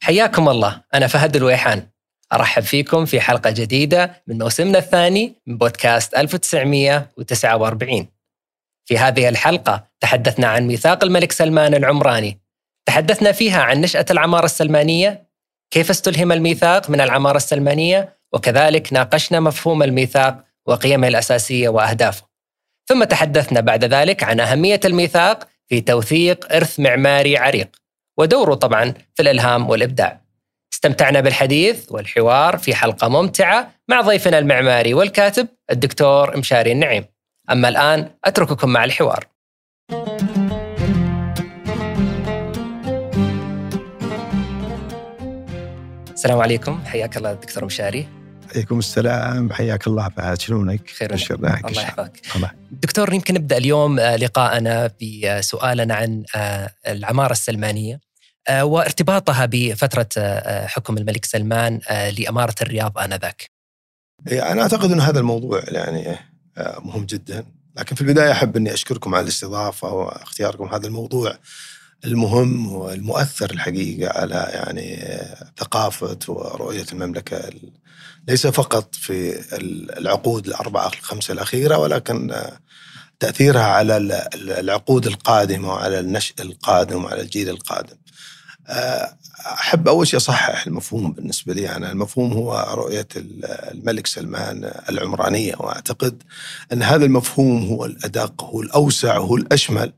حياكم الله. أنا فهد الويحان. أرحب فيكم في حلقة جديدة من موسمنا الثاني من بودكاست 1949 في هذه الحلقة تحدثنا عن ميثاق الملك سلمان العمراني. تحدثنا فيها عن نشأة العمارة السلمانية كيف استلهم الميثاق من العمارة السلمانية وكذلك ناقشنا مفهوم الميثاق وقيمه الأساسية وأهدافه. ثم تحدثنا بعد ذلك عن أهمية الميثاق في توثيق إرث معماري عريق. ودوره طبعا في الإلهام والإبداع. استمتعنا بالحديث والحوار في حلقة ممتعة مع ضيفنا المعماري والكاتب الدكتور مشاري النعيم أما الآن أترككم مع الحوار. السلام عليكم. حياك الله دكتور مشاري. عليكم السلام. حياك الله بعد شلونك؟ خير. الله يحفظك. دكتور يمكن نبدأ اليوم آه، لقاءنا بسؤالنا عن آه، العمارة السلمانية. آه، وارتباطها بفترة حكم الملك سلمان لإمارة الرياض آنذاك. إيه، أنا أعتقد إن هذا الموضوع يعني مهم جدا لكن في البداية أحب إني أشكركم على الاستضافة واختياركم هذا الموضوع المهم والمؤثر الحقيقة على يعني ثقافة ورؤية المملكة ليس فقط في العقود الأربعة الخمسة الأخيرة ولكن تأثيرها على العقود القادمة وعلى النشء القادم وعلى الجيل القادم. أحب أول شيء أصحح المفهوم بالنسبة لي. أنا، المفهوم هو رؤية الملك سلمان العمرانية. وأعتقد أن هذا المفهوم هو الأدق هو الأوسع هو الأشمل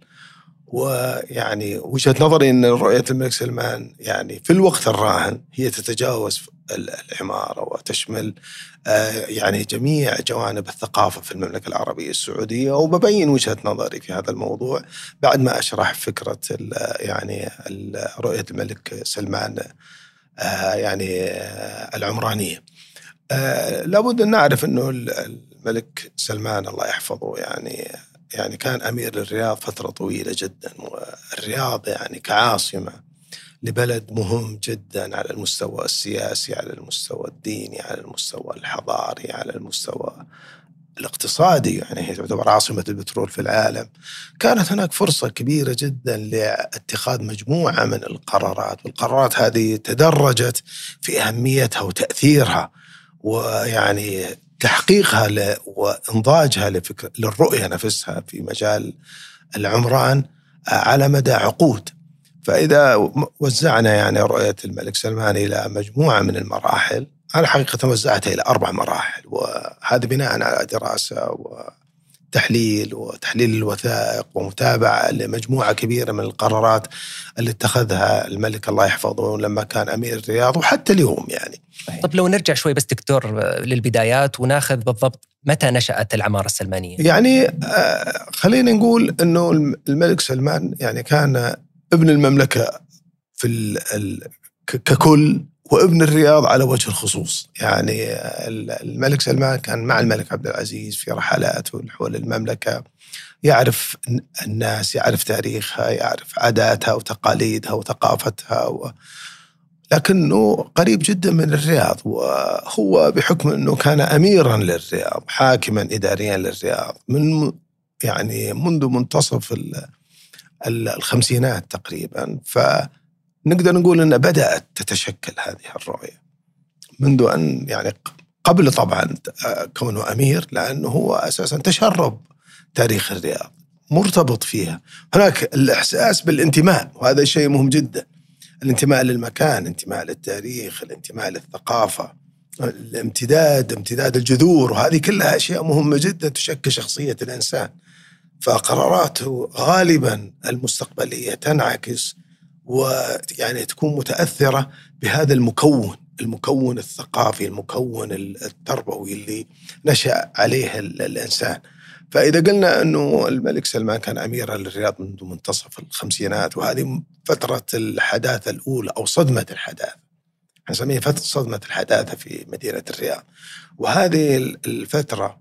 ويعني وجهة نظري إن رؤية الملك سلمان يعني في الوقت الراهن هي تتجاوز العمارة وتشمل آه، يعني جميع جوانب الثقافة في المملكة العربية السعودية وببين وجهة نظري في هذا الموضوع بعد ما أشرح فكرة يعني رؤية الملك سلمان آه، يعني آه، العمرانية. لابد أن نعرف إنه الملك سلمان الله يحفظه يعني يعني كان أمير للرياض فترة طويلة جدا والرياض يعني كعاصمة لبلد مهم جدا على المستوى السياسي على المستوى الديني على المستوى الحضاري على المستوى الاقتصادي. يعني هي تعتبر عاصمة البترول في العالم. كانت هناك فرصة كبيرة جدا لاتخاذ مجموعة من القرارات والقرارات هذه تدرجت في أهميتها وتأثيرها. ويعني تحقيقها ل... وإنضاجها لفكر للرؤية نفسها في مجال العمران آه، على مدى عقود. فإذا وزعنا يعني رؤية الملك سلمان إلى مجموعة من المراحل أنا حقيقة وزعتها إلى أربع مراحل وهذا بناء على دراسة وتحليل وتحليل الوثائق ومتابعة لمجموعة كبيرة من القرارات اللي اتخذها الملك الله يحفظه لما كان أمير الرياض وحتى اليوم يعني. طيب لو نرجع شوي بس دكتور للبدايات وناخذ بالضبط متى نشأت العمارة السلمانية؟ يعني آه، خلينا نقول إنه الملك سلمان يعني كان ابن المملكة في ال ككل وابن الرياض على وجه الخصوص. يعني الملك سلمان كان مع الملك عبد العزيز في رحلاته حول المملكة. يعرف الناس يعرف تاريخها يعرف عاداتها وتقاليدها وثقافتها و... لكنه قريب جدا من الرياض. وهو بحكم إنه كان اميرا للرياض حاكما اداريا للرياض. من يعني منذ منتصف الخمسينات تقريبا. فنقدر نقول ان بدأت تتشكل هذه الرؤية. منذ أن يعني قبل طبعا كونه أمير لأنه هو أساسا تشرب تاريخ الرياض مرتبط فيها. هناك الإحساس بالانتماء وهذا شيء مهم جدا. الانتماء للمكان الانتماء للتاريخ الانتماء للثقافة الامتداد امتداد الجذور وهذه كلها أشياء مهمة جدا تشكل شخصية الإنسان. فقراراته غالبا المستقبلية تنعكس ويعني تكون متأثرة بهذا المكون المكون الثقافي المكون التربوي اللي نشأ عليه الإنسان. فإذا قلنا أنه الملك سلمان كان أميرا للرياض منذ منتصف الخمسينات وهذه فترة الحداثة الأولى أو صدمة الحداثة. نسميها فترة صدمة الحداثة في مدينة الرياض. وهذه الفترة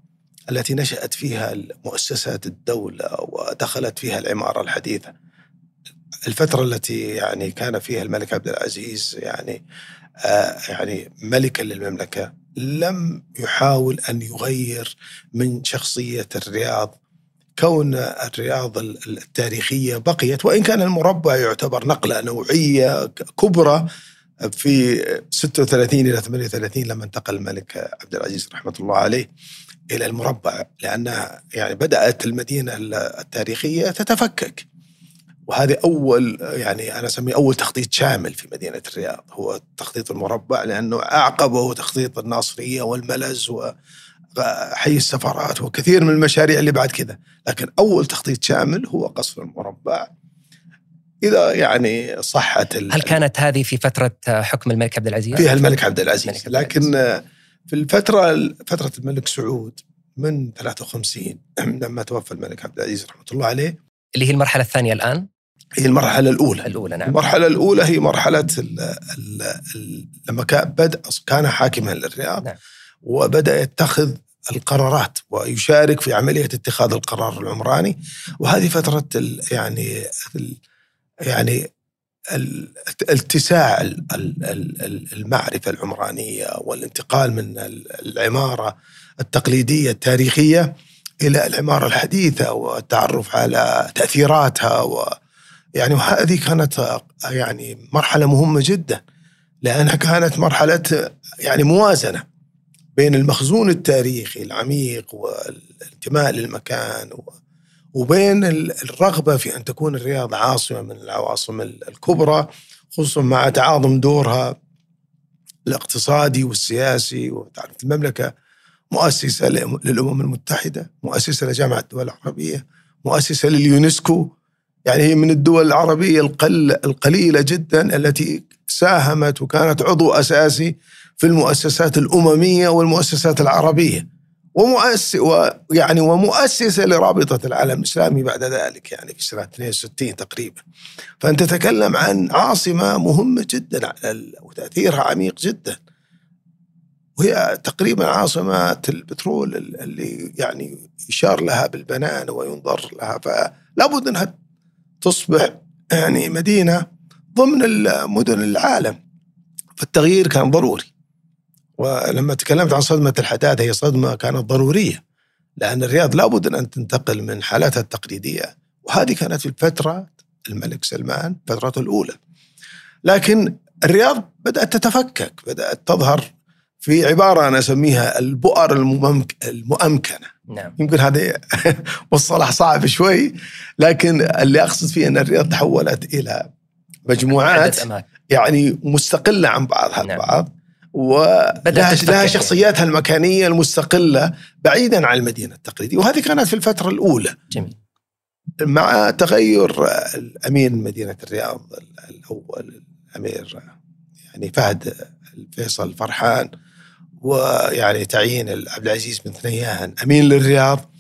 التي نشأت فيها مؤسسات الدولة ودخلت فيها العمارة الحديثة. الفترة التي يعني كان فيها الملك عبد العزيز يعني آه يعني ملكا للمملكة لم يحاول أن يغير من شخصية الرياض. كون الرياض التاريخية بقيت وإن كان المربع يعتبر نقلة نوعية كبرى في 36 إلى 38 لما انتقل الملك عبد العزيز رحمة الله عليه إلى المربع لأن يعني بدأت المدينة التاريخية تتفكك. وهذه أول يعني أنا أسميه أول تخطيط شامل في مدينة الرياض. هو تخطيط المربع لأنه أعقبه تخطيط الناصرية والملز وحي السفارات وكثير من المشاريع اللي بعد كذا. لكن أول تخطيط شامل هو قصر المربع. إذا يعني صحت هل كانت هذه في فترة حكم الملك عبد العزيز؟ فيها الملك عبد العزيز. لكن في الفترة فترة الملك سعود من 53 لما توفى الملك عبد العزيز رحمة الله عليه. اللي هي المرحلة الثانية الآن. هي المرحلة الأولى. الأولى نعم. المرحلة الأولى هي مرحلة ال ال ال لما كان بدا كان حاكما للرياض نعم. وبدأ يتخذ القرارات ويشارك في عملية اتخاذ القرار العمراني. وهذه فترة ال يعني ال يعني الاتساع المعرفة العمرانية والانتقال من العمارة التقليدية التاريخية إلى العمارة الحديثة والتعرف على تأثيراتها و يعني وهذه كانت يعني مرحلة مهمة جدا لأنها كانت مرحلة يعني موازنة بين المخزون التاريخي العميق والانتماء للمكان وبين الرغبة في أن تكون الرياض عاصمة من العواصم الكبرى خصوصا مع تعاظم دورها الاقتصادي والسياسي. وتعرف المملكة مؤسسة للأمم المتحدة، مؤسسة لجامعة الدول العربية، مؤسسة لليونسكو. يعني هي من الدول العربية القل القليلة جدا التي ساهمت وكانت عضو أساسي في المؤسسات الأممية والمؤسسات العربية. ومؤسس ويعني ومؤسسة لرابطة العالم الاسلامي بعد ذلك يعني في سنة 62 تقريبا. فأنت تتكلم عن عاصمة مهمة جدا وتأثيرها عميق جدا. وهي تقريبا عاصمه البترول اللي يعني يشار لها بالبنان وينظر لها فلا بد أنها تصبح يعني مدينة ضمن مدن العالم. فالتغيير كان ضروري. ولما تكلمت عن صدمة الحداثة هي صدمة كانت ضرورية لأن الرياض لابد أن تنتقل من حالاتها التقليدية وهذه كانت في الفترة الملك سلمان فترته الأولى لكن الرياض بدأت تتفكك بدأت تظهر في عبارة أنا أسميها البؤر المؤمكنة نعم. يمكن هذا مصطلح صعب شوي لكن اللي أقصد فيه أن الرياض تحولت إلى مجموعات يعني مستقلة عن بعضها نعم. البعض ولها شخصياتها المكانية المستقلة بعيدا عن المدينة التقليدية وهذه كانت في الفترة الأولى جميل مع تغير الأمين مدينة الرياض الأول الأمير يعني فهد الفيصل فرحان ويعني تعيين عبد العزيز بن ثنيان أمين للرياض.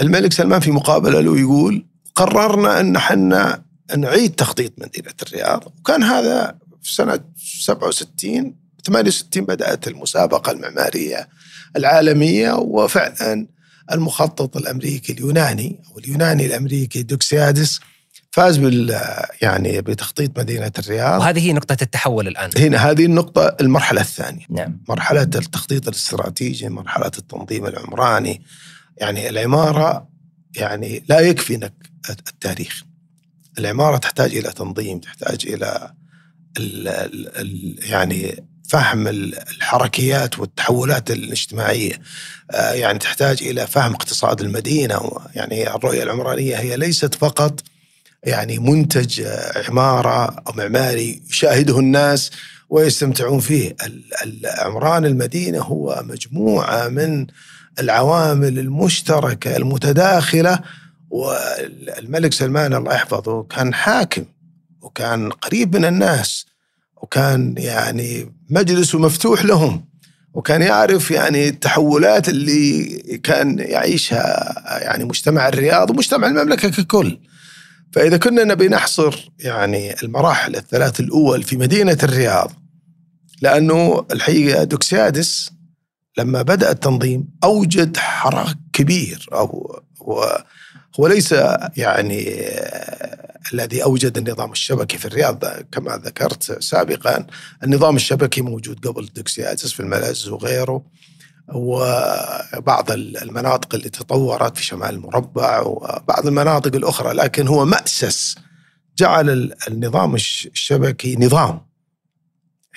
الملك سلمان في مقابلة له يقول قررنا أن إحنا نعيد تخطيط مدينة الرياض. وكان هذا في سنة 67 68 بدأت المسابقة المعمارية العالمية وفعلا المخطط الأمريكي اليوناني أو اليوناني الأمريكي دوكسيادس فاز بال يعني بتخطيط مدينة الرياض. وهذه هي نقطة التحول الآن. هنا هذه النقطة المرحلة الثانية. نعم. مرحلة التخطيط الاستراتيجي مرحلة التنظيم العمراني. يعني العمارة يعني لا يكفي انك التاريخ. العمارة تحتاج إلى تنظيم تحتاج إلى ال ال يعني فهم الحركيات والتحولات الاجتماعية. آه، يعني تحتاج إلى فهم اقتصاد المدينة. يعني الرؤية العمرانية هي ليست فقط يعني منتج آه، عمارة أو معماري يشاهده الناس ويستمتعون فيه عمران المدينة هو مجموعة من العوامل المشتركة المتداخلة والملك سلمان الله يحفظه كان حاكم وكان قريب من الناس وكان يعني مجلسه مفتوح لهم وكان يعرف يعني التحولات اللي كان يعيشها يعني مجتمع الرياض ومجتمع المملكة ككل. فإذا كنا نبي نحصر يعني المراحل الثلاث الأول في مدينة الرياض لأنه الحقيقة دوكسيادس لما بدأ التنظيم أوجد حراك كبير أو هو ليس يعني الذي أوجد النظام الشبكي في الرياض كما ذكرت سابقا النظام الشبكي موجود قبل دوكسيادس في الملز وغيره وبعض المناطق اللي تطورت في شمال المربع وبعض المناطق الأخرى لكن هو مأسس جعل النظام الشبكي نظام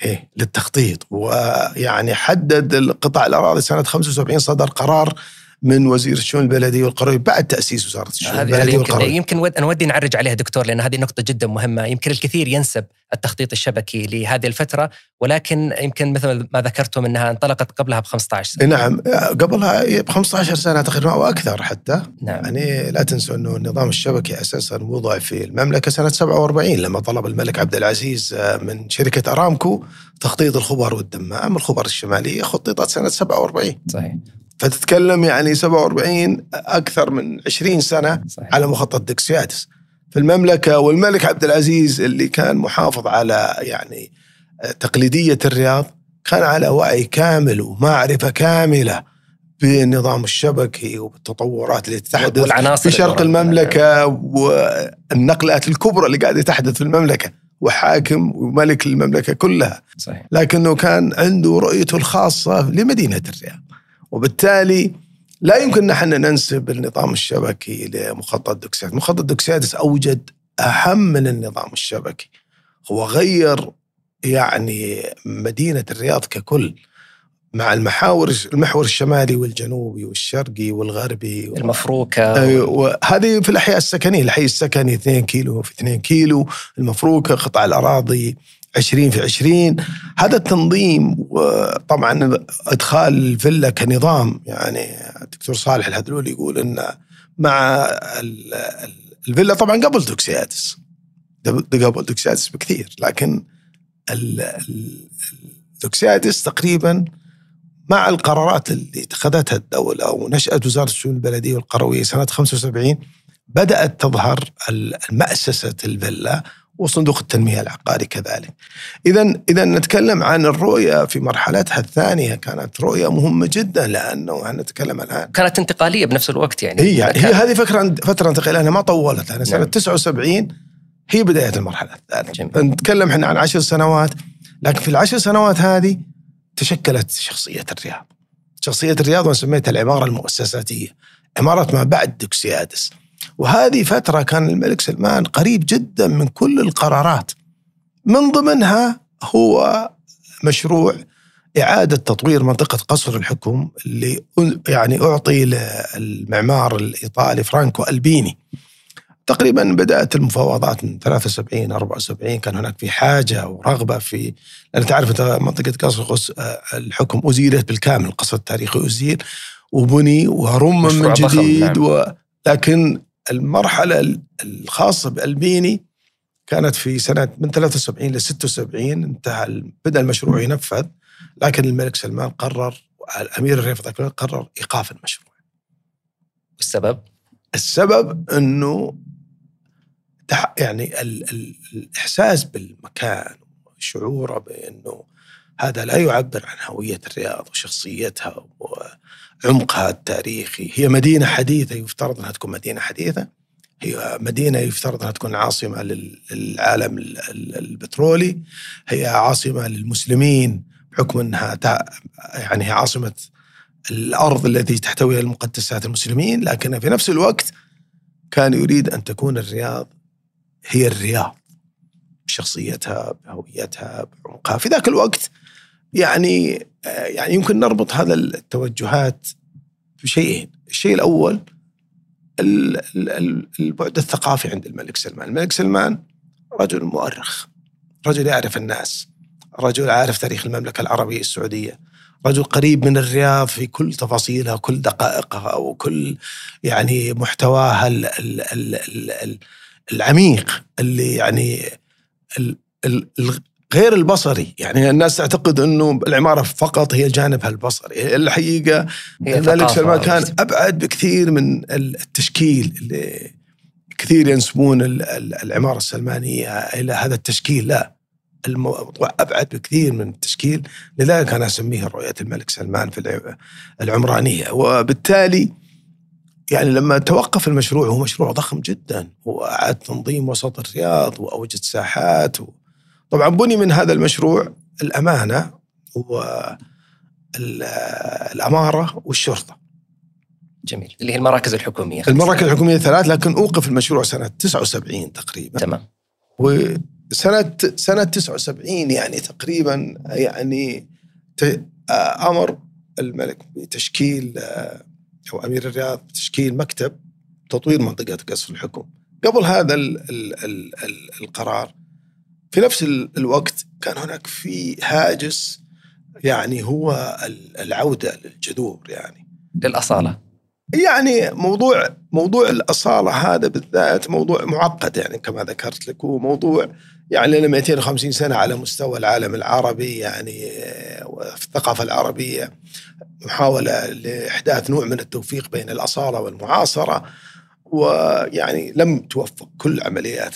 إيه للتخطيط. ويعني حدد القطاع الأراضي سنة 75 صدر قرار من وزير الشؤون البلديه والقرويه بعد تأسيس وزارة الشؤون البلديه يمكن والقرويه يمكن ود- أنا ودي نعرج عليها دكتور لأن هذه نقطة جدا مهمة. يمكن الكثير ينسب التخطيط الشبكي لهذه الفترة ولكن يمكن مثل ما ذكرتم إنها انطلقت قبلها ب 15 سنة. نعم. قبلها ب 15 سنة تقريبا أو أكثر حتى. نعم. يعني لا تنسوا أنه النظام الشبكي أساسا وضع في المملكة سنة 47 لما طلب الملك عبد العزيز آه، من شركة أرامكو تخطيط الخبر والدمام، الخبر الشماليه خططت سنة 47 صحيح. فتتكلم يعني 47 أكثر من 20 سنة صحيح. على مخطط دكسيادس في المملكة والملك عبد العزيز اللي كان محافظ على يعني آه، تقليدية الرياض كان على وعي كامل ومعرفة كاملة بالنظام الشبكي وبالتطورات اللي تحدث والعناصر في شرق. المملكة والنقلات الكبرى اللي قاعدة تحدث في المملكة وحاكم وملك المملكة كلها. صحيح. لكنه كان عنده رؤيته الخاصة لمدينة الرياض. وبالتالي لا يمكن نحن ننسب النظام الشبكي لمخطط دوكسيادس. مخطط دوكسيادس أوجد أهم من النظام الشبكي. هو غير يعني مدينة الرياض ككل مع المحاور المحور الشمالي والجنوبي والشرقي والغربي المفروكة. وهذه في الأحياء السكنية، الحي السكني 2 كيلو في 2 كيلو، المفروكة قطع الأراضي 20 في 20 هذا التنظيم وطبعا إدخال الفيلا كنظام يعني الدكتور صالح الهدلولي يقول إن مع ال- ال- الفيلا طبعا قبل دوكسيادس قبل دوكسيادس بكثير لكن دوكسيادس تقريبا مع القرارات اللي اتخذتها الدولة ونشأة وزارة الشؤون البلدية والقروية سنة 75 بدأت تظهر المأسسة الفيلا وصندوق التنمية العقاري كذلك. إذا إذا نتكلم عن الرؤية في مرحلتها الثانية. كانت رؤية مهمة جدا لأنه نتكلم الآن كانت انتقالية بنفس الوقت يعني. هي هي كان- هذه فترة فترة انتقالية ما طولت. لأن سنة نعم. 79 هي بداية المرحلة الثانية. جميل. نتكلم إحنا عن عشر سنوات. لكن في العشر سنوات هذه تشكلت شخصية الرياض. شخصية الرياض وأنا سميتها العمارة المؤسساتية. عمارة ما بعد دوكسيادس. وهذه فترة كان الملك سلمان قريب جدا من كل القرارات. من ضمنها هو مشروع إعادة تطوير منطقة قصر الحكم اللي يعني أعطي للمعمار الإيطالي فرانكو ألبيني. تقريبا بدأت المفاوضات من 73 74 كان هناك في حاجة ورغبة في لأن تعرف منطقة قصر قص- الحكم أزيلت بالكامل القصر التاريخي أزيل وبني ورمم من جديد نعم. و... لكن المرحلة الخاصة بألبيني كانت في سنة من 73 ل 76 انتهى بدأ المشروع ينفذ لكن الملك سلمان قرر الأمير الوقت قرر إيقاف المشروع. السبب السبب تح- يعني ال ال الإحساس بالمكان وشعوره بإنه هذا لا يعبر عن هوية الرياض وشخصيتها وعمقها التاريخي، هي مدينة حديثة يفترض أنها تكون مدينة حديثة، هي مدينة يفترض أنها تكون عاصمة لل- للعالم ال- ال- البترولي، هي عاصمة للمسلمين بحكم أنها تع- يعني هي عاصمة الأرض التي تحتوي على المقدسات المسلمين. لكن في نفس الوقت كان يريد أن تكون الرياض هي الرياض بشخصيتها بهويتها بعمقها. في ذاك الوقت يعني آه، يعني يمكن نربط هذا التوجهات بشيئين. الشيء الأول ال- ال- ال- البعد الثقافي عند الملك سلمان. الملك سلمان رجل مؤرخ رجل يعرف الناس رجل عارف تاريخ المملكة العربية السعودية رجل قريب من الرياض في كل تفاصيلها كل دقائقها وكل يعني محتواها ال ال ال ال ال العميق اللي يعني ال ال غير البصري. يعني الناس تعتقد إنه العمارة فقط هي جانبها البصري الحقيقة هي الملك ثقافة سلمان كان واجت- أبعد بكثير من التشكيل اللي كثير ينسبون ال- ال- العمارة السلمانية إلى هذا التشكيل. لا الموضوع أبعد بكثير من التشكيل. لذلك أنا أسميه رؤية الملك سلمان في الع- العمرانية. وبالتالي يعني لما توقف المشروع هو مشروع ضخم جدا. واعاد تنظيم وسط الرياض وأوجد ساحات و... طبعا بني من هذا المشروع الأمانة والاماره والشرطة. جميل. اللي هي المراكز الحكومية. المراكز الحكومية ثلاث لكن أوقف المشروع سنة 79 تقريبا. تمام. سنة سنة 79 يعني تقريبا يعني أمر الملك بتشكيل أو أمير الرياض بتشكيل مكتب تطوير منطقة قصر الحكم. قبل هذا ال ال ال ال القرار في نفس الوقت كان هناك في هاجس يعني هو العودة للجذور يعني. للأصالة. يعني موضوع موضوع الأصالة هذا بالذات موضوع معقد يعني كما ذكرت لك هو موضوع يعني لنا 250 سنة على مستوى العالم العربي يعني في الثقافة العربية محاولة لإحداث نوع من التوفيق بين الأصالة والمعاصرة. ويعني لم توفق كل عمليات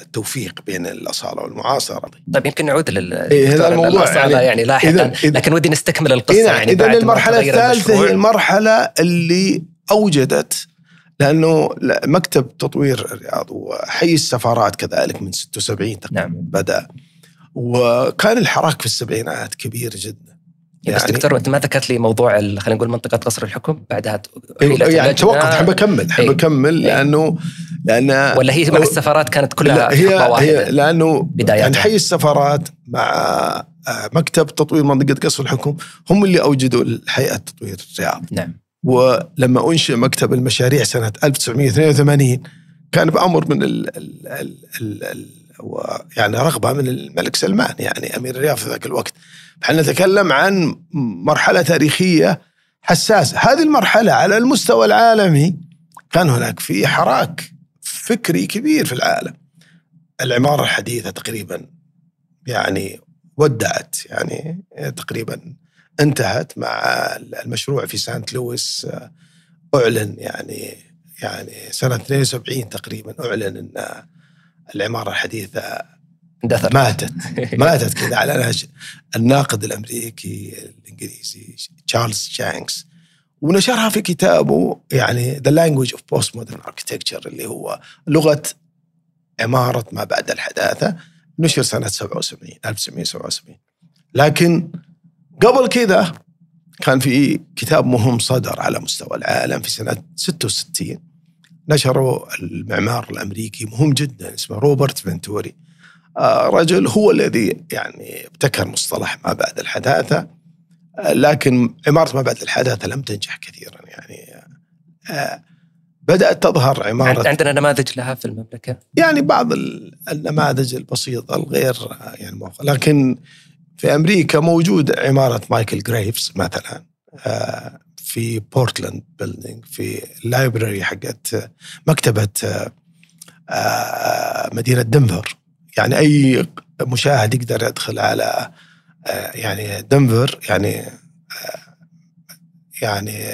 التوفيق بين الأصالة والمعاصرة. طيب يمكن نعود لل إيه هذا الموضوع يعني, يعني لاحقا إذن لكن ودي نستكمل القصة إذن يعني اذا المرحلة الثالثة هي المرحلة اللي أوجدت لأنه مكتب تطوير الرياض وحي السفارات كذلك من 76 تقريبا نعم. بدأ وكان الحراك في السبعينات كبير جدا يعني بس دكتور أنت ما ذكرت لي موضوع خلينا نقول منطقة قصر الحكم بعدها يعني توقف. حب أكمل حب أكمل لأنه لأن ولا هي مع السفارات كانت كلها هي هي لأنه بداية يعني حي السفارات مع آه، مكتب تطوير منطقة قصر الحكم هم اللي أوجدوا هيئه تطوير الرياض نعم. ولما أنشئ مكتب المشاريع سنة 1982 كان بأمر من ال ال ال ال ال يعني رغبة من الملك سلمان يعني أمير الرياض في ذاك الوقت. إحنا نتكلم عن مرحلة تاريخية حساسة. هذه المرحلة على المستوى العالمي كان هناك في حراك فكري كبير في العالم. العمارة الحديثة تقريبا يعني ودعت يعني تقريبا انتهت مع المشروع في سانت لويس. أعلن يعني يعني سنة 72 تقريبا أعلن إن العمارة الحديثة اندثر ماتت. ماتت كذا على نهج الناقد الأمريكي الإنجليزي تشارلز جينكس ونشرها في كتابه يعني The Language of Post Modern Architecture اللي هو لغة عمارة ما بعد الحداثة. نشر سنة 77 1977 لكن قبل كذا كان في كتاب مهم صدر على مستوى العالم في سنة 66 نشره المعمار الأمريكي مهم جدا اسمه روبرت فنتوري آه، رجل هو الذي يعني ابتكر مصطلح ما بعد الحداثة آه، لكن عمارة ما بعد الحداثة لم تنجح كثيرا يعني آه، بدأت تظهر عمارة عندنا نماذج لها في المملكة؟ يعني بعض النماذج البسيطة الغير يعني موقع. لكن في أمريكا موجود عمارة مايكل جريفز مثلا في Portland Building في ال library حقت مكتبة مدينة دنفر يعني أي مشاهد يقدر يدخل على آه، يعني دنفر يعني آه، يعني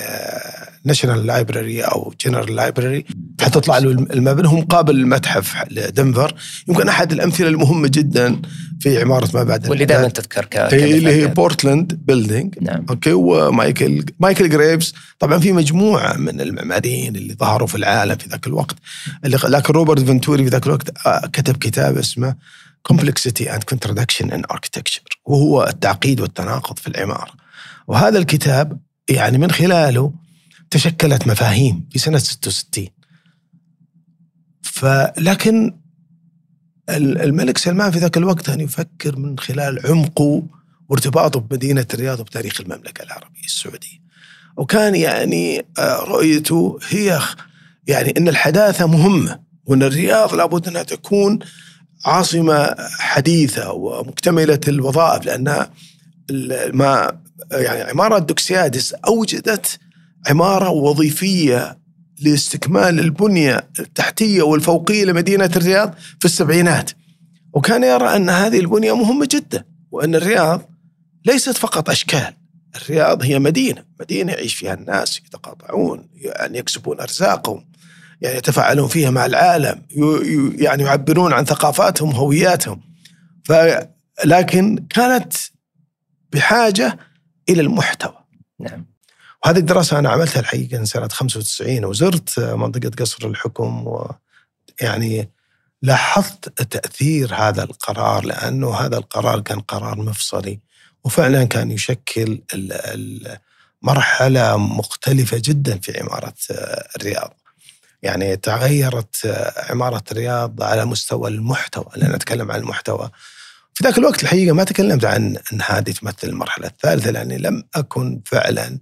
national library أو general library حتطلع له المبنى. هو مقابل المتحف لدنفر. يمكن أحد الأمثلة المهمة جدا في عمارة ما بعد واللي دائما تذكر ك اللي هي Portland Building نعم. Okay. ومايكل مايكل جريفز طبعا في مجموعة من المعماريين اللي ظهروا في العالم في ذاك الوقت. اللي لكن روبرت فنتوري في ذاك الوقت آه، كتب كتاب اسمه Complexity and Contradiction in Architecture. وهو التعقيد والتناقض في العمارة. وهذا الكتاب يعني من خلاله تشكلت مفاهيم في سنة 66 فلكن الملك سلمان في ذاك الوقت كان يفكر من خلال عمقه وارتباطه بمدينة الرياض وبتاريخ المملكة العربية السعودية. وكان يعني آه، رؤيته هي يعني أن الحداثة مهمة وأن الرياض لابد أنها تكون عاصمة حديثة ومكتملة الوظائف لأنها ما يعني عمارة دوكسيادس أوجدت عمارة وظيفية لاستكمال البنية التحتية والفوقية لمدينة الرياض في السبعينات. وكان يرى أن هذه البنية مهمة جدا وأن الرياض ليست فقط أشكال. الرياض هي مدينة مدينة يعيش فيها الناس يتقاطعون يعني يكسبون أرزاقهم يعني يتفاعلون فيها مع العالم يعني يعبرون عن ثقافاتهم وهوياتهم لكن كانت بحاجة إلى المحتوى. نعم. وهذه الدراسة أنا عملتها الحقيقة سنة 95 وزرت منطقة قصر الحكم ويعني لاحظت تأثير هذا القرار لأنه هذا القرار كان قرار مفصلي وفعلا كان يشكل مرحلة مختلفة جدا في عمارة الرياض. يعني تغيرت عمارة الرياض على مستوى المحتوى لأن أتكلم عن المحتوى. في ذاك الوقت الحقيقة ما تكلمت عن أن هذه تمثل المرحلة الثالثة لأني لم أكن فعلا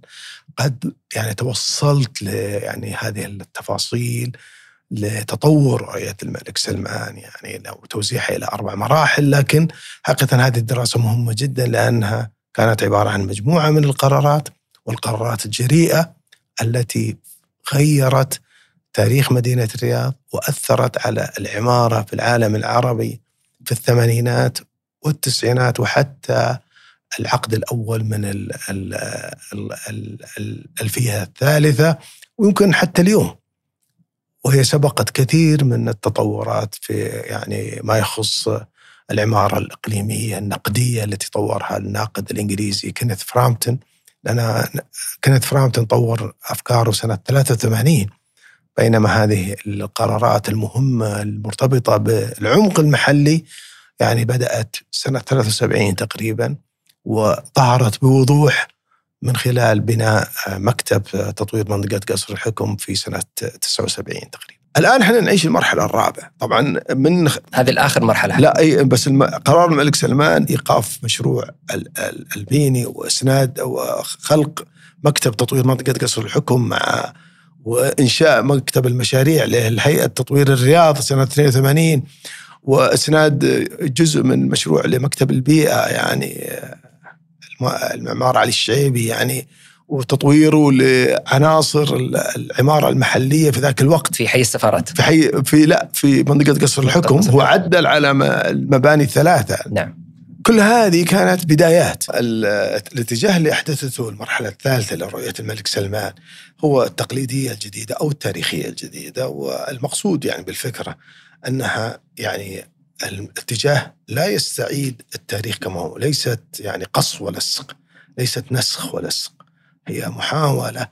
قد يعني توصلت يعني هذه التفاصيل لتطور رؤية الملك سلمان يعني لو توزيعها إلى أربع مراحل لكن حقيقة هذه الدراسة مهمة جدا لأنها كانت عبارة عن مجموعة من القرارات والقرارات الجريئة التي غيرت تاريخ مدينة الرياض وأثرت على العمارة في العالم العربي في الثمانينات والتسعينات وحتى العقد الأول من الألفية الثالثة ويمكن حتى اليوم. وهي سبقت كثير من التطورات في يعني ما يخص العمارة الإقليمية النقدية التي طورها الناقد الإنجليزي كينيث فرامتون لأن كينيث فرامتون طور أفكاره سنة 83 بينما هذه القرارات المهمة المرتبطة بالعمق المحلي يعني بدأت سنة 73 تقريبا وظهرت بوضوح من خلال بناء مكتب تطوير منطقة قصر الحكم في سنة 79 تقريبا. الآن إحنا نعيش المرحلة الرابعة. طبعا من هذه الآخر مرحلة. لا أي بس قرار الملك سلمان إيقاف مشروع البيني وإسناد وخلق مكتب تطوير منطقة قصر الحكم مع وإنشاء مكتب المشاريع لهيئة تطوير الرياض سنة 82 وإسناد جزء من مشروع لمكتب البيئة يعني المعمار علي الشعيبي يعني وتطويره لعناصر العمارة المحلية في ذاك الوقت. في حي السفارات. في حي في لا في منطقة قصر الحكم. هو عدل على المباني الثلاثة. نعم. كل هذه كانت بدايات. الاتجاه اللي أحدثته المرحلة الثالثة لرؤية الملك سلمان هو التقليدية الجديدة أو التاريخية الجديدة والمقصود يعني بالفكرة أنها يعني الاتجاه لا يستعيد التاريخ كما هو. ليست يعني قص ولصق ليست نسخ ولصق هي محاولة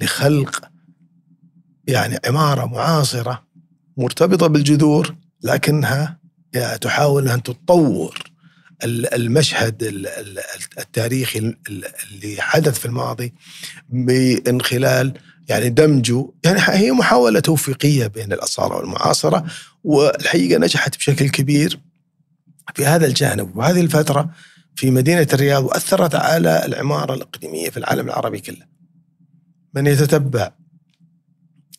لخلق يعني عمارة معاصرة مرتبطة بالجذور لكنها تحاول أن تطور المشهد التاريخي اللي حدث في الماضي من خلال يعني دمجه يعني هي محاولة توفيقية بين الأصالة والمعاصرة والحقيقة نجحت بشكل كبير في هذا الجانب. وهذه الفترة في مدينة الرياض وأثرت على العمارة الإقليمية في العالم العربي كله. من يتتبع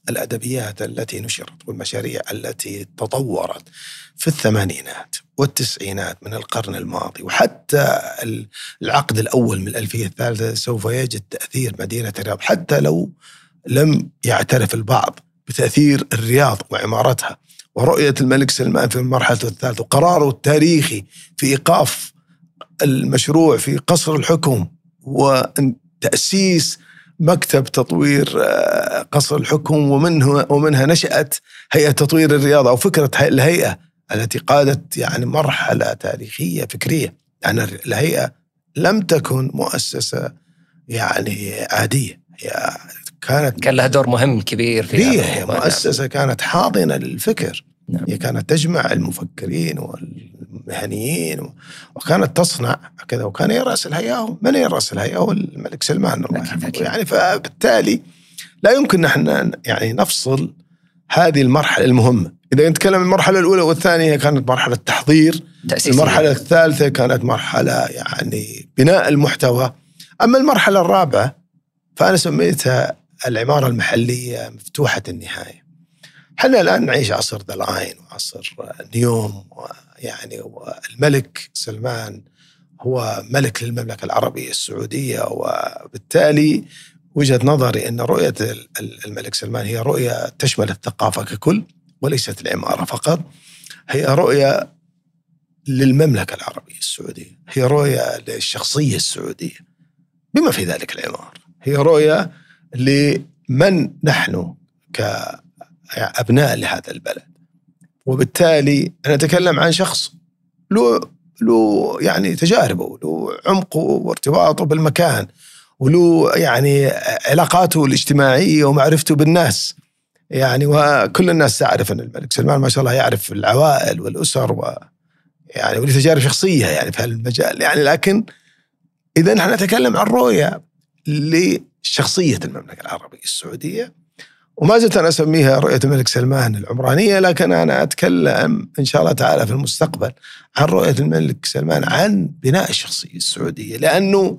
الأدبيات التي نشرت والمشاريع التي تطورت في الثمانينات والتسعينات من القرن الماضي وحتى العقد الأول من الألفية الثالثة سوف يجد تأثير مدينة الرياض حتى لو لم يعترف البعض بتأثير الرياض وعمارتها ورؤية الملك سلمان في المرحلة الثالثة وقراره التاريخي في إيقاف المشروع في قصر الحكم وتأسيس مكتب تطوير آه، قصر الحكم ومنه ومنها نشأت هيئة تطوير الرياضة أو فكرة الهيئة التي قادت يعني مرحلة تاريخية فكرية يعني الهيئة لم تكن مؤسسة يعني عادية هي كانت كان لها دور مهم كبير في هي مؤسسة كانت حاضنة للفكر. نعم. هي كانت تجمع المفكرين والمهنيين وكانت تصنع كذا وكان يرأس الهيئة من يرأس الهيئة؟ هو الملك سلمان الله يعني فبالتالي لا يمكن نحن يعني نفصل هذه المرحلة المهمة إذا نتكلم المرحلة الأولى والثانية كانت مرحلة تحضير. تأسيسية. المرحلة الثالثة كانت مرحلة يعني بناء المحتوى. أما المرحلة الرابعة فأنا سميتها العمارة المحلية مفتوحة النهاية. إحنا الآن نعيش عصر ذا لاين وعصر نيوم ويعني والملك سلمان هو ملك للمملكة العربية السعودية وبالتالي وجهة نظري أن رؤية الملك سلمان هي رؤية تشمل الثقافة ككل وليست العمارة فقط. هي رؤية للمملكة العربية السعودية هي رؤية للشخصية السعودية بما في ذلك العمار. هي رؤية لمن نحن كأبناء لهذا البلد. وبالتالي أنا أتكلم عن شخص له له يعني تجاربه له عمقه وارتباطه بالمكان وله يعني علاقاته الاجتماعية ومعرفته بالناس. يعني وكل الناس تعرف أن الملك سلمان ما شاء الله يعرف العوائل والأسر و يعني وله تجارب شخصية يعني في هالمجال يعني لكن إذا نحن نتكلم عن رؤية لشخصية المملكة العربية السعودية وما زلت أنا أسميها رؤية الملك سلمان العمرانية لكن أنا أتكلم إن شاء الله تعالى في المستقبل عن رؤية الملك سلمان عن بناء الشخصية السعودية لأنه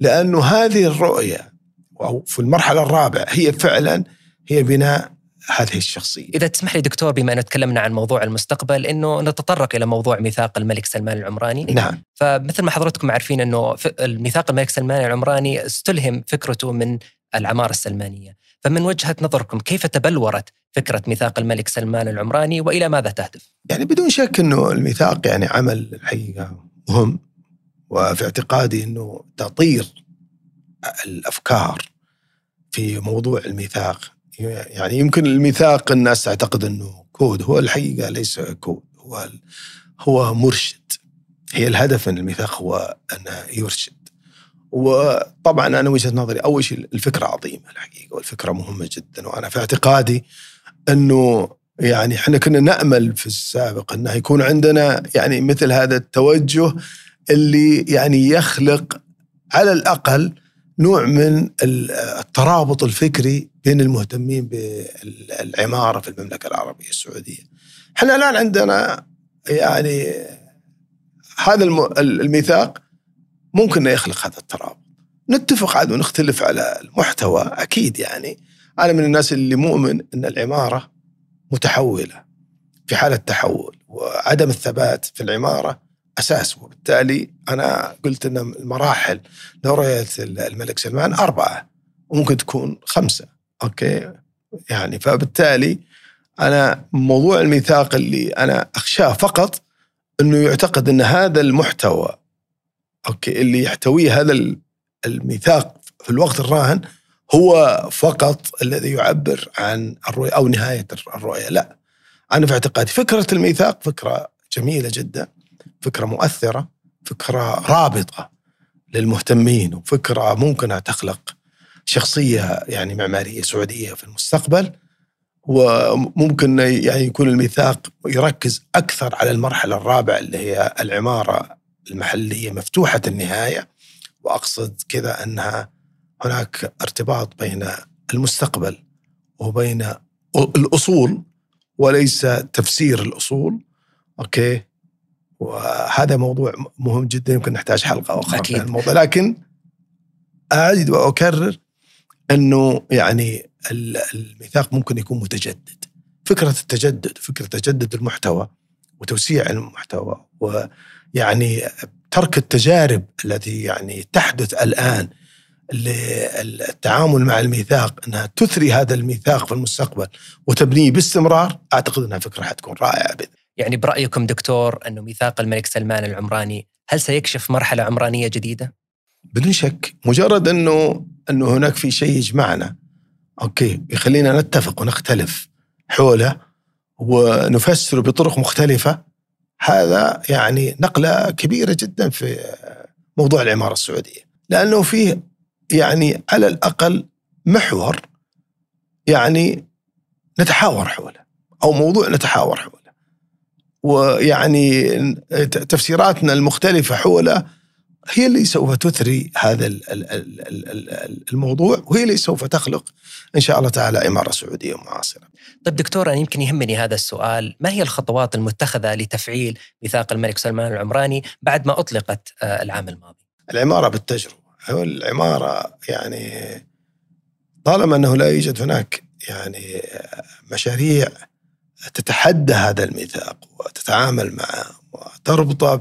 لأنه هذه الرؤية أو في المرحلة الرابعة هي فعلا هي بناء هذه الشخصية. إذا تسمح لي دكتور بما ان تكلمنا عن موضوع المستقبل إنه نتطرق إلى موضوع ميثاق الملك سلمان العمراني. نعم. فمثل ما حضرتكم عارفين إنه الميثاق الملك سلمان العمراني استلهم فكرته من العمارة السلمانية. فمن وجهة نظركم كيف تبلورت فكرة ميثاق الملك سلمان العمراني وإلى ماذا تهدف؟ يعني بدون شك إنه الميثاق يعني عمل الحقيقة مهم وفي اعتقادي إنه تطوير الأفكار في موضوع الميثاق يعني يمكن الميثاق الناس تعتقد إنه كود هو الحقيقة ليس كود هو هو مرشد. هي الهدف من الميثاق هو انه يرشد. وطبعا أنا وجهة نظري أول شيء الفكرة عظيمة الحقيقة والفكرة مهمة جدا وأنا في اعتقادي إنه يعني إحنا كنا نأمل في السابق إنه يكون عندنا يعني مثل هذا التوجه اللي يعني يخلق على الأقل نوع من الترابط الفكري بين المهتمين بالعمارة في المملكة العربية السعودية. إحنا الآن عندنا يعني هذا الميثاق ممكن يخلق هذا الترابط. نتفق عاد ونختلف على المحتوى أكيد يعني أنا من الناس اللي مؤمن إن العمارة متحولة في حالة تحول وعدم الثبات في العمارة أساس. وبالتالي أنا قلت إن المراحل لرؤيه الملك سلمان أربعة وممكن تكون خمسة. أوكي؟ يعني فبالتالي أنا موضوع الميثاق اللي أنا أخشاه فقط إنه يعتقد إن هذا المحتوى أوكي اللي يحتويه هذا الميثاق في الوقت الراهن هو فقط الذي يعبر عن الرؤية أو نهاية الرؤية. لا. أنا في اعتقادي فكرة الميثاق فكرة جميلة جدا. فكرة مؤثرة فكرة رابطة للمهتمين وفكرة ممكن تخلق شخصية يعني معمارية سعودية في المستقبل وممكن يعني يكون الميثاق يركز أكثر على المرحلة الرابعة اللي هي العمارة المحلية مفتوحة النهاية. وأقصد كذا أنها هناك ارتباط بين المستقبل وبين الأصول وليس تفسير الأصول. أوكي؟ وهذا موضوع مهم جدا يمكن نحتاج حلقة أخرى أكيد. في الموضوع. لكن اعيد وأكرر أنه يعني الميثاق ممكن يكون متجدد. فكرة التجدد فكرة تجدد المحتوى وتوسيع المحتوى ويعني ترك التجارب التي يعني تحدث الآن للتعامل مع الميثاق أنها تثري هذا الميثاق في المستقبل وتبنيه باستمرار أعتقد أنها فكرة حتكون رائعة بإذن يعني برأيكم دكتور أنه ميثاق الملك سلمان العمراني هل سيكشف مرحلة عمرانية جديدة؟ بدون شك مجرد انه أنه هناك في شيء يجمعنا. أوكي يخلينا نتفق ونختلف حوله ونفسره بطرق مختلفة. هذا يعني نقلة كبيرة جدا في موضوع العمارة السعودية. لأنه فيه يعني على الأقل محور يعني نتحاور حوله أو موضوع نتحاور حوله. ويعني تفسيراتنا المختلفة حوله هي اللي سوف تثري هذا الموضوع وهي اللي سوف تخلق إن شاء الله تعالى عماره سعودية معاصرة. طيب دكتور أنا يمكن يهمني هذا السؤال، ما هي الخطوات المتخذة لتفعيل ميثاق الملك سلمان العمراني بعد ما أطلقت آه، العام الماضي؟ العمارة بالتجربة، العمارة يعني طالما أنه لا يوجد هناك يعني مشاريع تتحدى هذا الميثاق وتتعامل معه وتربطه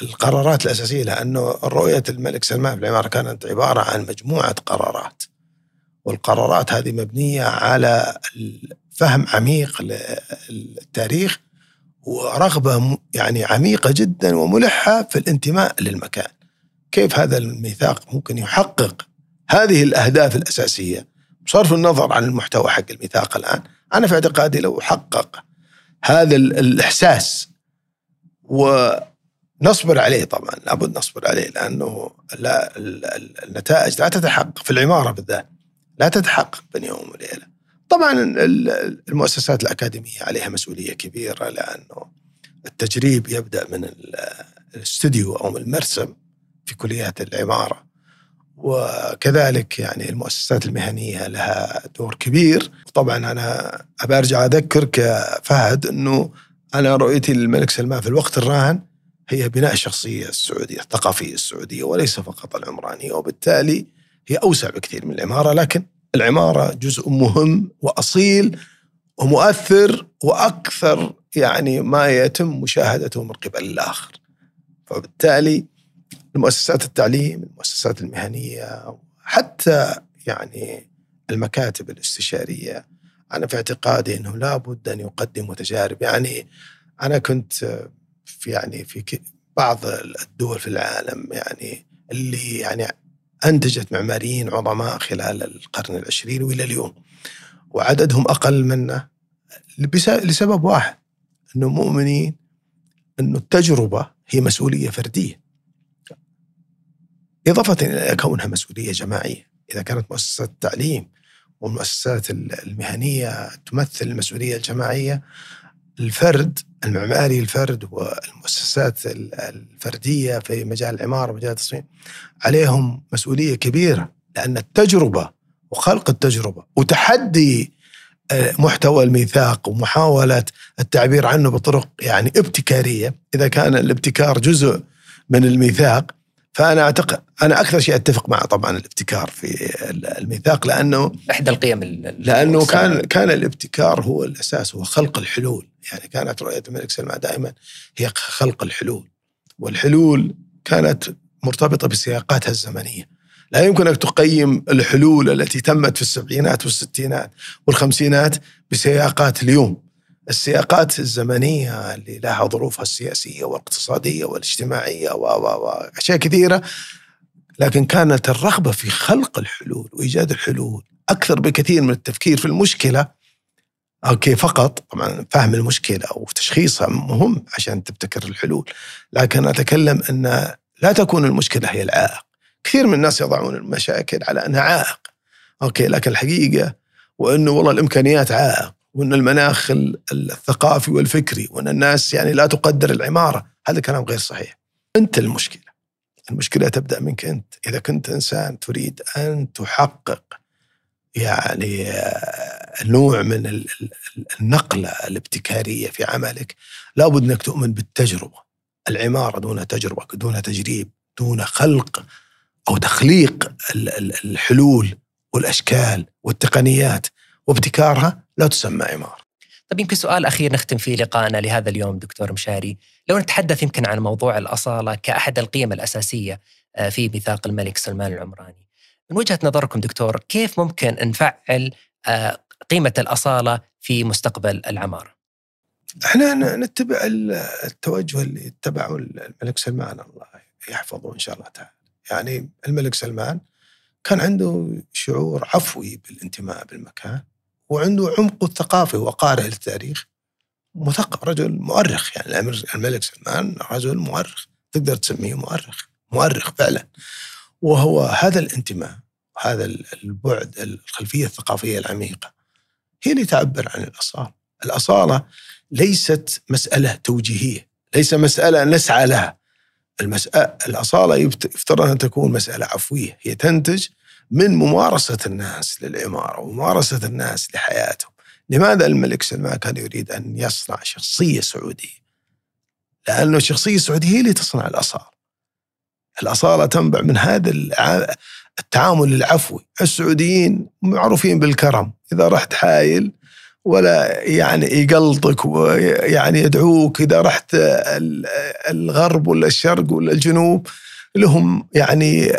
بالقرارات الأساسية لأنه رؤية الملك سلمان في العمارة كانت عبارة عن مجموعة قرارات والقرارات هذه مبنية على فهم عميق للتاريخ ورغبة يعني عميقة جدا وملحة في الانتماء للمكان. كيف هذا الميثاق ممكن يحقق هذه الأهداف الأساسية بصرف النظر عن المحتوى حق الميثاق الآن أنا في اعتقادي لو حقق هذا الإحساس ونصبر عليه طبعا لابد نصبر عليه لأنه لا النتائج لا تتحقق في العمارة بالذات لا تتحقق بين يوم وليلة. طبعا المؤسسات الأكاديمية عليها مسؤولية كبيرة لأنه التجريب يبدأ من الاستوديو أو من المرسم في كليات العمارة وكذلك يعني المؤسسات المهنية لها دور كبير طبعا أنا ابى أرجع اذكرك يا فهد إنه أنا رؤيتي للملك سلمان في الوقت الراهن هي بناء الشخصيه السعودية الثقافية السعودية وليس فقط العمرانية وبالتالي هي أوسع بكثير من العمارة لكن العمارة جزء مهم وأصيل ومؤثر وأكثر يعني ما يتم مشاهدته من قبل الآخر. فبالتالي المؤسسات التعليم، المؤسسات المهنية حتى يعني المكاتب الاستشارية. أنا في اعتقادي إنه لابد أن يقدموا تجارب. يعني أنا كنت في يعني في بعض الدول في العالم يعني اللي يعني أنتجت معماريين عظماء خلال القرن العشرين وإلى اليوم. وعددهم أقل منا لسبب واحد إنه مؤمنين إنه التجربة هي مسؤولية فردية. إضافة إلى كونها مسؤولية جماعية. إذا كانت مؤسسات التعليم والمؤسسات المهنية تمثل المسؤولية الجماعية الفرد المعماري الفرد والمؤسسات الفردية في مجال العمارة ومجال التصميم عليهم مسؤولية كبيرة. لأن التجربة وخلق التجربة وتحدي آه، محتوى الميثاق ومحاولة التعبير عنه بطرق يعني ابتكارية. إذا كان الابتكار جزء من الميثاق فأنا اعتقد أنا أكثر شيء أتفق معه طبعا الابتكار في الميثاق لأنه إحدى القيم لأنه كان كان الابتكار هو الأساس هو خلق الحلول. يعني كانت رؤية الملك سلمان دائما هي خلق الحلول. والحلول كانت مرتبطة بسياقاتها الزمنية. لا يمكن أن تقيم الحلول التي تمت في السبعينات والستينات والخمسينات بسياقات اليوم. السياقات الزمنية اللي لها ظروفها السياسية والاقتصادية والاجتماعية واشياء كثيرة لكن كانت الرغبة في خلق الحلول وإيجاد الحلول أكثر بكثير من التفكير في المشكلة. أوكي فقط طبعا فهم المشكلة وتشخيصها مهم عشان تبتكر الحلول لكن أتكلم أن لا تكون المشكلة هي العائق. كثير من الناس يضعون المشاكل على أنها عائق. أوكي لكن الحقيقة وأنه والله الإمكانيات عائق. وإن المناخ الثقافي والفكري وإن الناس يعني لا تقدر العمارة هذا كلام غير صحيح. أنت المشكلة. المشكلة تبدأ منك أنت. إذا كنت إنسان تريد أن تحقق يعني آه، نوع من النقلة الابتكارية في عملك لابد أنك تؤمن بالتجربة. العمارة دون تجربة دون تجريب دون خلق أو تخليق الحلول والأشكال والتقنيات وابتكارها لا تسمى عمارة طيب يمكن سؤال أخير نختم فيه لقائنا لهذا اليوم دكتور مشاري لو نتحدث يمكن عن موضوع الأصالة كأحد القيم الأساسية آه، في ميثاق الملك سلمان العمراني من وجهة نظركم دكتور كيف ممكن نفعل آه، قيمة الأصالة في مستقبل العمارة؟ إحنا نتبع التوجه اللي اتبعه الملك سلمان الله يحفظه إن شاء الله تعالى. يعني الملك سلمان كان عنده شعور عفوي بالانتماء بالمكان وعنده عمقه الثقافي وقارئ للتاريخ. مثقف رجل مؤرخ يعني الملك سلمان رجل مؤرخ. تقدر تسميه مؤرخ مؤرخ فعلا. وهو هذا الانتماء هذا البعد الخلفية الثقافية العميقة هي اللي تعبر عن الأصالة. الأصالة ليست مسألة توجيهية ليس مسألة نسعى لها. المسألة الأصالة يفترض أن تكون مسألة عفوية هي تنتج من ممارسة الناس للعمارة وممارسة الناس لحياتهم. لماذا الملك سلمان كان يريد أن يصنع شخصية سعودية؟ لأنه الشخصية السعودية هي اللي تصنع الأصالة. الأصالة تنبع من هذا التعامل العفوي. السعوديين معروفين بالكرم. إذا رحت حايل ولا يعني يقلطك ويعني يدعوك إذا رحت الغرب ولا الشرق ولا الجنوب لهم يعني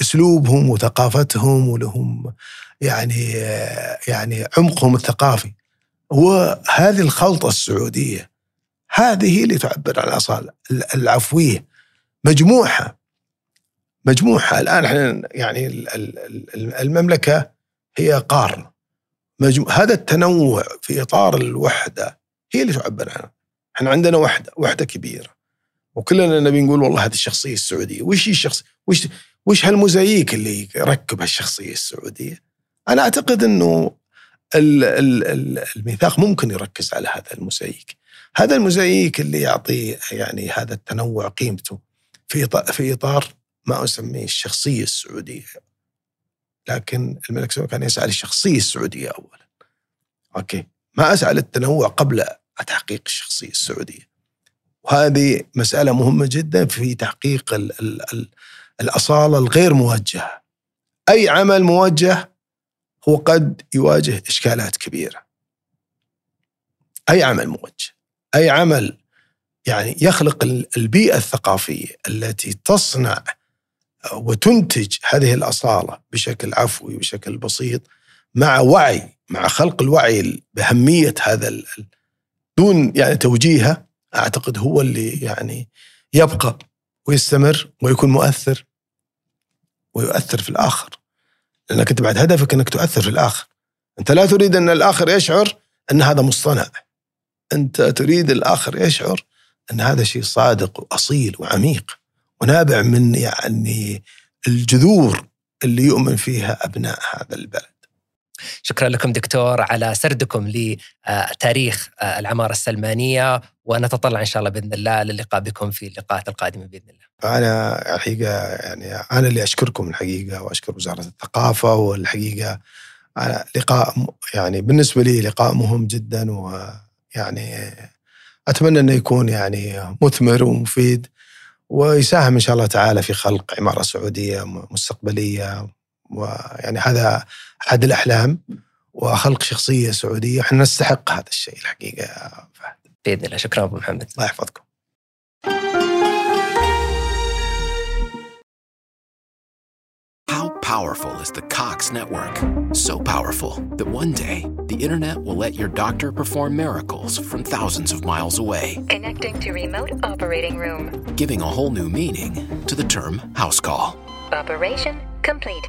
اسلوبهم وثقافتهم ولهم يعني يعني عمقهم الثقافي. وهذه الخلطة السعودية هذه اللي تعبر عن الأصالة العفوية. مجموعها مجموعها الآن إحنا يعني المملكة هي قارن هذا التنوع في إطار الوحدة هي اللي تعبر عنها إحنا عندنا وحدة وحدة كبيرة. وكلنا نبي نقول والله هذه الشخصية السعودية. وش هي الشخص وش وش هالموزاييك اللي يركب هالشخصية السعودية؟ أنا أعتقد إنه الميثاق ممكن يركز على هذا الموزاييك هذا الموزاييك اللي يعطي يعني هذا التنوع قيمته في في إطار ما أسميه الشخصية السعودية. لكن الملك سلمان كان يسعى للشخصيه السعودية اولا. أوكي. ما اسعى للتنوع قبل تحقيق الشخصية السعودية. وهذه مسألة مهمة جدا في تحقيق ال ال ال الأصالة الغير موجهة. أي عمل موجه هو قد يواجه إشكالات كبيرة. أي عمل موجه. أي عمل يعني يخلق البيئة الثقافية التي تصنع وتنتج هذه الأصالة بشكل عفوي بشكل بسيط مع وعي مع خلق الوعي بأهمية هذا دون يعني توجيهه أعتقد هو اللي يعني يبقى ويستمر ويكون مؤثر ويؤثر في الآخر. لأنك أنت بعد هدفك أنك تؤثر في الآخر. أنت لا تريد أن الآخر يشعر أن هذا مصطنع. أنت تريد الآخر يشعر أن هذا شيء صادق وأصيل وعميق ونابع من يعني الجذور اللي يؤمن فيها أبناء هذا البلد. شكرا لكم دكتور على سردكم لتاريخ العمارة السلمانية ونتطلع إن شاء الله بإذن الله للقاء بكم في اللقاءات القادمة بإذن الله. أنا الحقيقة يعني أنا اللي أشكركم الحقيقة وأشكر وزارة الثقافة والحقيقة على لقاء يعني بالنسبة لي لقاء مهم جدا ويعني أتمنى إنه يكون يعني مثمر ومفيد ويساهم إن شاء الله تعالى في خلق عمارة سعودية مستقبلية ويعني هذا احد الاحلام وخلق شخصيه سعوديه إحنا نستحق هذا الشيء الحقيقة فهد باذن الله شكرا ابو محمد الله يحفظكم How powerful is the Cox network? So powerful that one day the internet will let your doctor perform miracles from thousands of miles away. Connecting to remote operating room. Giving a whole new meaning to the term house call. Operation complete.